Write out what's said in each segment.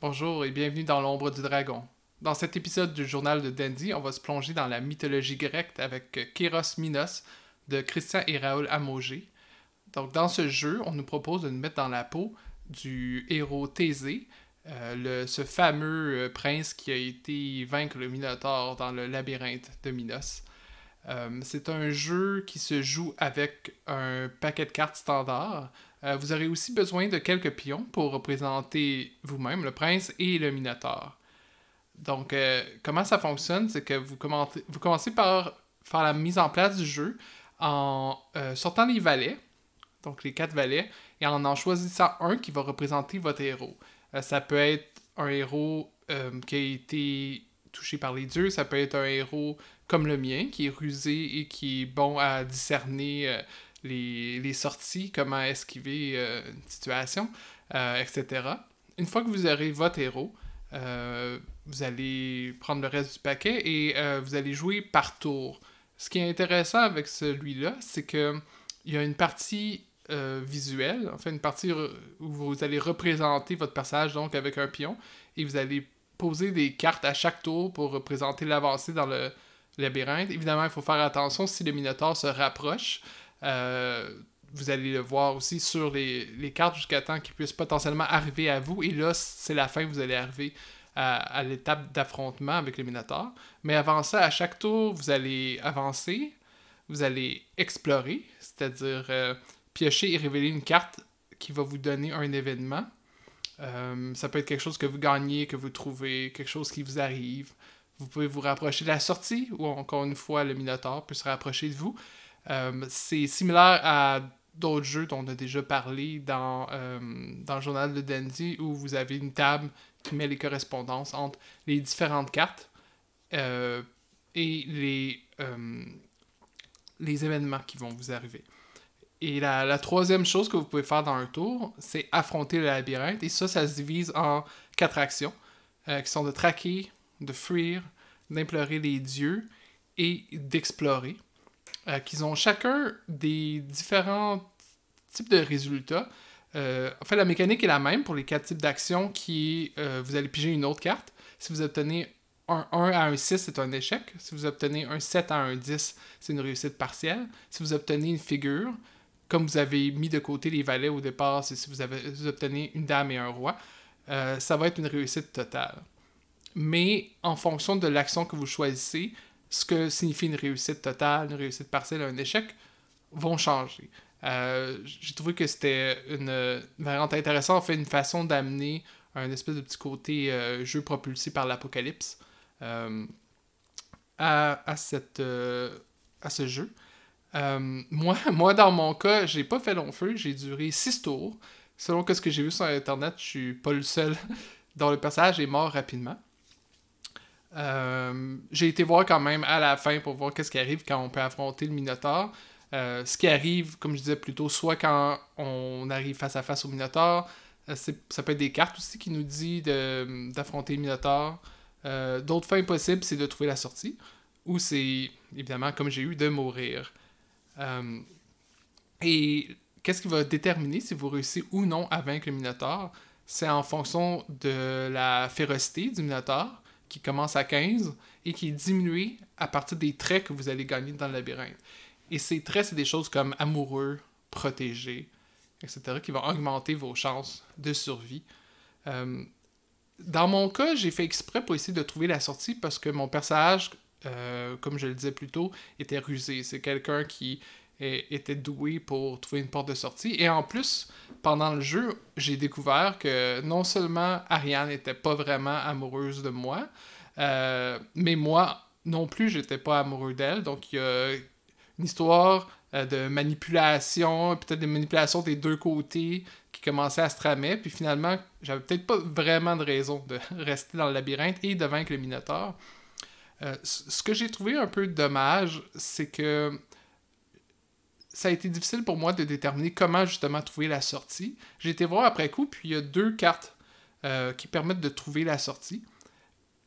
Bonjour et bienvenue dans l'ombre du dragon. Dans cet épisode du journal de Dandy, on va se plonger dans la mythologie grecque avec Kéros Minos de Christian et Raoul Amogé. Donc dans ce jeu, on nous propose de nous mettre dans la peau du héros Thésée, euh, ce fameux euh, prince qui a été vaincre le Minotaure dans le labyrinthe de Minos. Euh, c'est un jeu qui se joue avec un paquet de cartes standard. vous aurez aussi besoin de quelques pions pour représenter vous-même le prince et le Minotaure. Donc, comment ça fonctionne, c'est que vous, vous commencez par faire la mise en place du jeu en sortant les valets, donc les quatre valets, et en en choisissant un qui va représenter votre héros. Euh, ça peut être un héros euh, qui a été touché par les dieux, ça peut être un héros comme le mien, qui est rusé et qui est bon à discerner euh, les, sorties, comment esquiver une situation, etc. Une fois que vous aurez votre héros, vous allez prendre le reste du paquet et vous allez jouer par tour. Ce qui est intéressant avec celui-là, c'est que il y a une partie euh, visuel, enfin une partie où vous allez représenter votre personnage donc avec un pion et vous allez poser des cartes à chaque tour pour représenter l'avancée dans le labyrinthe. Évidemment, il faut faire attention si le Minotaure se rapproche. Euh, vous allez le voir aussi sur les, cartes jusqu'à temps qu'il puisse potentiellement arriver à vous. Et là, c'est la fin, vous allez arriver à, l'étape d'affrontement avec le Minotaure. Mais avant ça, à chaque tour, vous allez avancer, vous allez explorer, c'est-à-dire euh, piocher et révéler une carte qui va vous donner un événement. Euh, ça peut être quelque chose que vous gagnez, que vous trouvez, quelque chose qui vous arrive. Vous pouvez vous rapprocher de la sortie, ou encore une fois, le Minotaur peut se rapprocher de vous. Euh, c'est similaire à d'autres jeux dont on a déjà parlé dans, euh, dans le journal de Dandy, où vous avez une table qui met les correspondances entre les différentes cartes et les événements qui vont vous arriver. Et la, troisième chose que vous pouvez faire dans un tour, c'est affronter le labyrinthe. Et ça, ça se divise en quatre actions, euh, qui sont de traquer, de fuir, d'implorer les dieux et d'explorer. Euh, qu'ils ont chacun des différents types de résultats. Euh, en fait, la mécanique est la même pour les quatre types d'actions qui vous allez piger une autre carte. Si vous obtenez un 1 à un 6, c'est un échec. Si vous obtenez un 7 à un 10, c'est une réussite partielle. Si vous obtenez une figure, comme vous avez mis de côté les valets au départ, si vous, avez, obtenez une dame et un roi, euh, ça va être une réussite totale. Mais en fonction de l'action que vous choisissez, ce que signifie une réussite totale, une réussite partielle, un échec, vont changer. Euh, j'ai trouvé que c'était une variante intéressante, en fait, une façon d'amener un espèce de petit côté euh, jeu propulsé par l'apocalypse à, à, à ce jeu. Euh, moi, moi, dans mon cas, j'ai pas fait long feu, j'ai duré 6 tours. Selon ce que j'ai vu sur Internet, je suis pas le seul dont le personnage est mort rapidement. Euh, j'ai été voir quand même à la fin pour voir qu'est-ce qui arrive quand on peut affronter le Minotaur. Euh, ce qui arrive, comme je disais plus tôt, soit quand on arrive face à face au Minotaur, ça peut être des cartes aussi qui nous disent d'affronter le Minotaur. D'autres fins possibles, c'est de trouver la sortie. Ou c'est, évidemment, comme j'ai eu, de mourir. Euh, et qu'est-ce qui va déterminer si vous réussissez ou non à vaincre le Minotaur? C'est en fonction de la férocité du Minotaur, qui commence à 15 et qui est diminuée à partir des traits que vous allez gagner dans le labyrinthe. Et ces traits, c'est des choses comme amoureux, protégé, etc., qui vont augmenter vos chances de survie. Euh, dans mon cas, j'ai fait exprès pour essayer de trouver la sortie parce que mon personnage euh, comme je le disais plus tôt, était rusé. C'est quelqu'un qui était doué pour trouver une porte de sortie. Et en plus, pendant le jeu, j'ai découvert que non seulement Ariane n'était pas vraiment amoureuse de moi, euh, mais moi non plus, j'étais pas amoureux d'elle. Donc il y a une histoire euh, de manipulation, peut-être des manipulations des deux côtés qui commençaient à se tramer. Puis finalement, j'avais peut-être pas vraiment de raison de rester dans le labyrinthe et de vaincre le Minotaure. Euh, ce que j'ai trouvé un peu dommage, c'est que ça a été difficile pour moi de déterminer comment justement trouver la sortie. J'ai été voir après coup, puis il y a deux cartes qui permettent de trouver la sortie.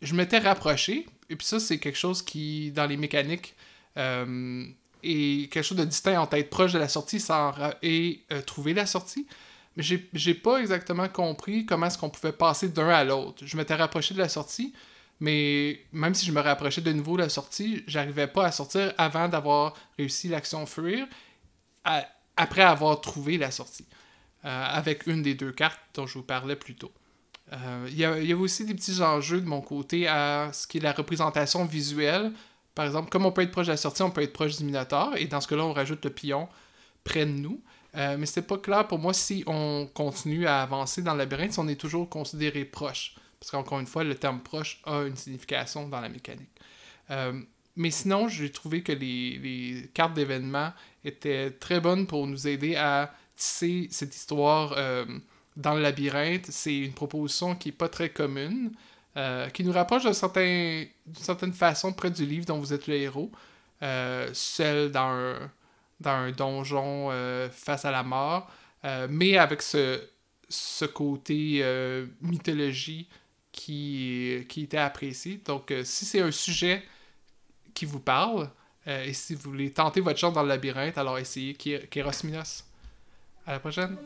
Je m'étais rapproché, et puis ça, c'est quelque chose qui, dans les mécaniques, est quelque chose de distinct entre être proche de la sortie et trouver la sortie. Mais j'ai pas exactement compris comment est-ce qu'on pouvait passer d'un à l'autre. Je m'étais rapproché de la sortie, mais même si je me rapprochais de nouveau de la sortie, j'arrivais pas à sortir avant d'avoir réussi l'action fuir, après avoir trouvé la sortie, euh, avec une des deux cartes dont je vous parlais plus tôt. Euh, il y, a aussi des petits enjeux de mon côté à ce qui est la représentation visuelle. Par exemple, comme on peut être proche de la sortie, on peut être proche du Minotaur, et dans ce cas-là, on rajoute le pion près de nous. Euh, mais c'est pas clair pour moi si on continue à avancer dans le labyrinthe, si on est toujours considéré proche. Parce qu'encore une fois, le terme proche a une signification dans la mécanique. Euh, mais sinon, j'ai trouvé que les, cartes d'événements étaient très bonnes pour nous aider à tisser cette histoire euh, dans le labyrinthe. C'est une proposition qui n'est pas très commune, qui nous rapproche d'une certain, certaine façon près du livre dont vous êtes le héros. seul dans un dans un donjon euh, face à la mort, euh, mais avec ce, ce côté euh, mythologie qui, qui était apprécié. Donc, si c'est un sujet qui vous parle, et si vous voulez tenter votre chance dans le labyrinthe, alors essayez Kéros Minos. À la prochaine!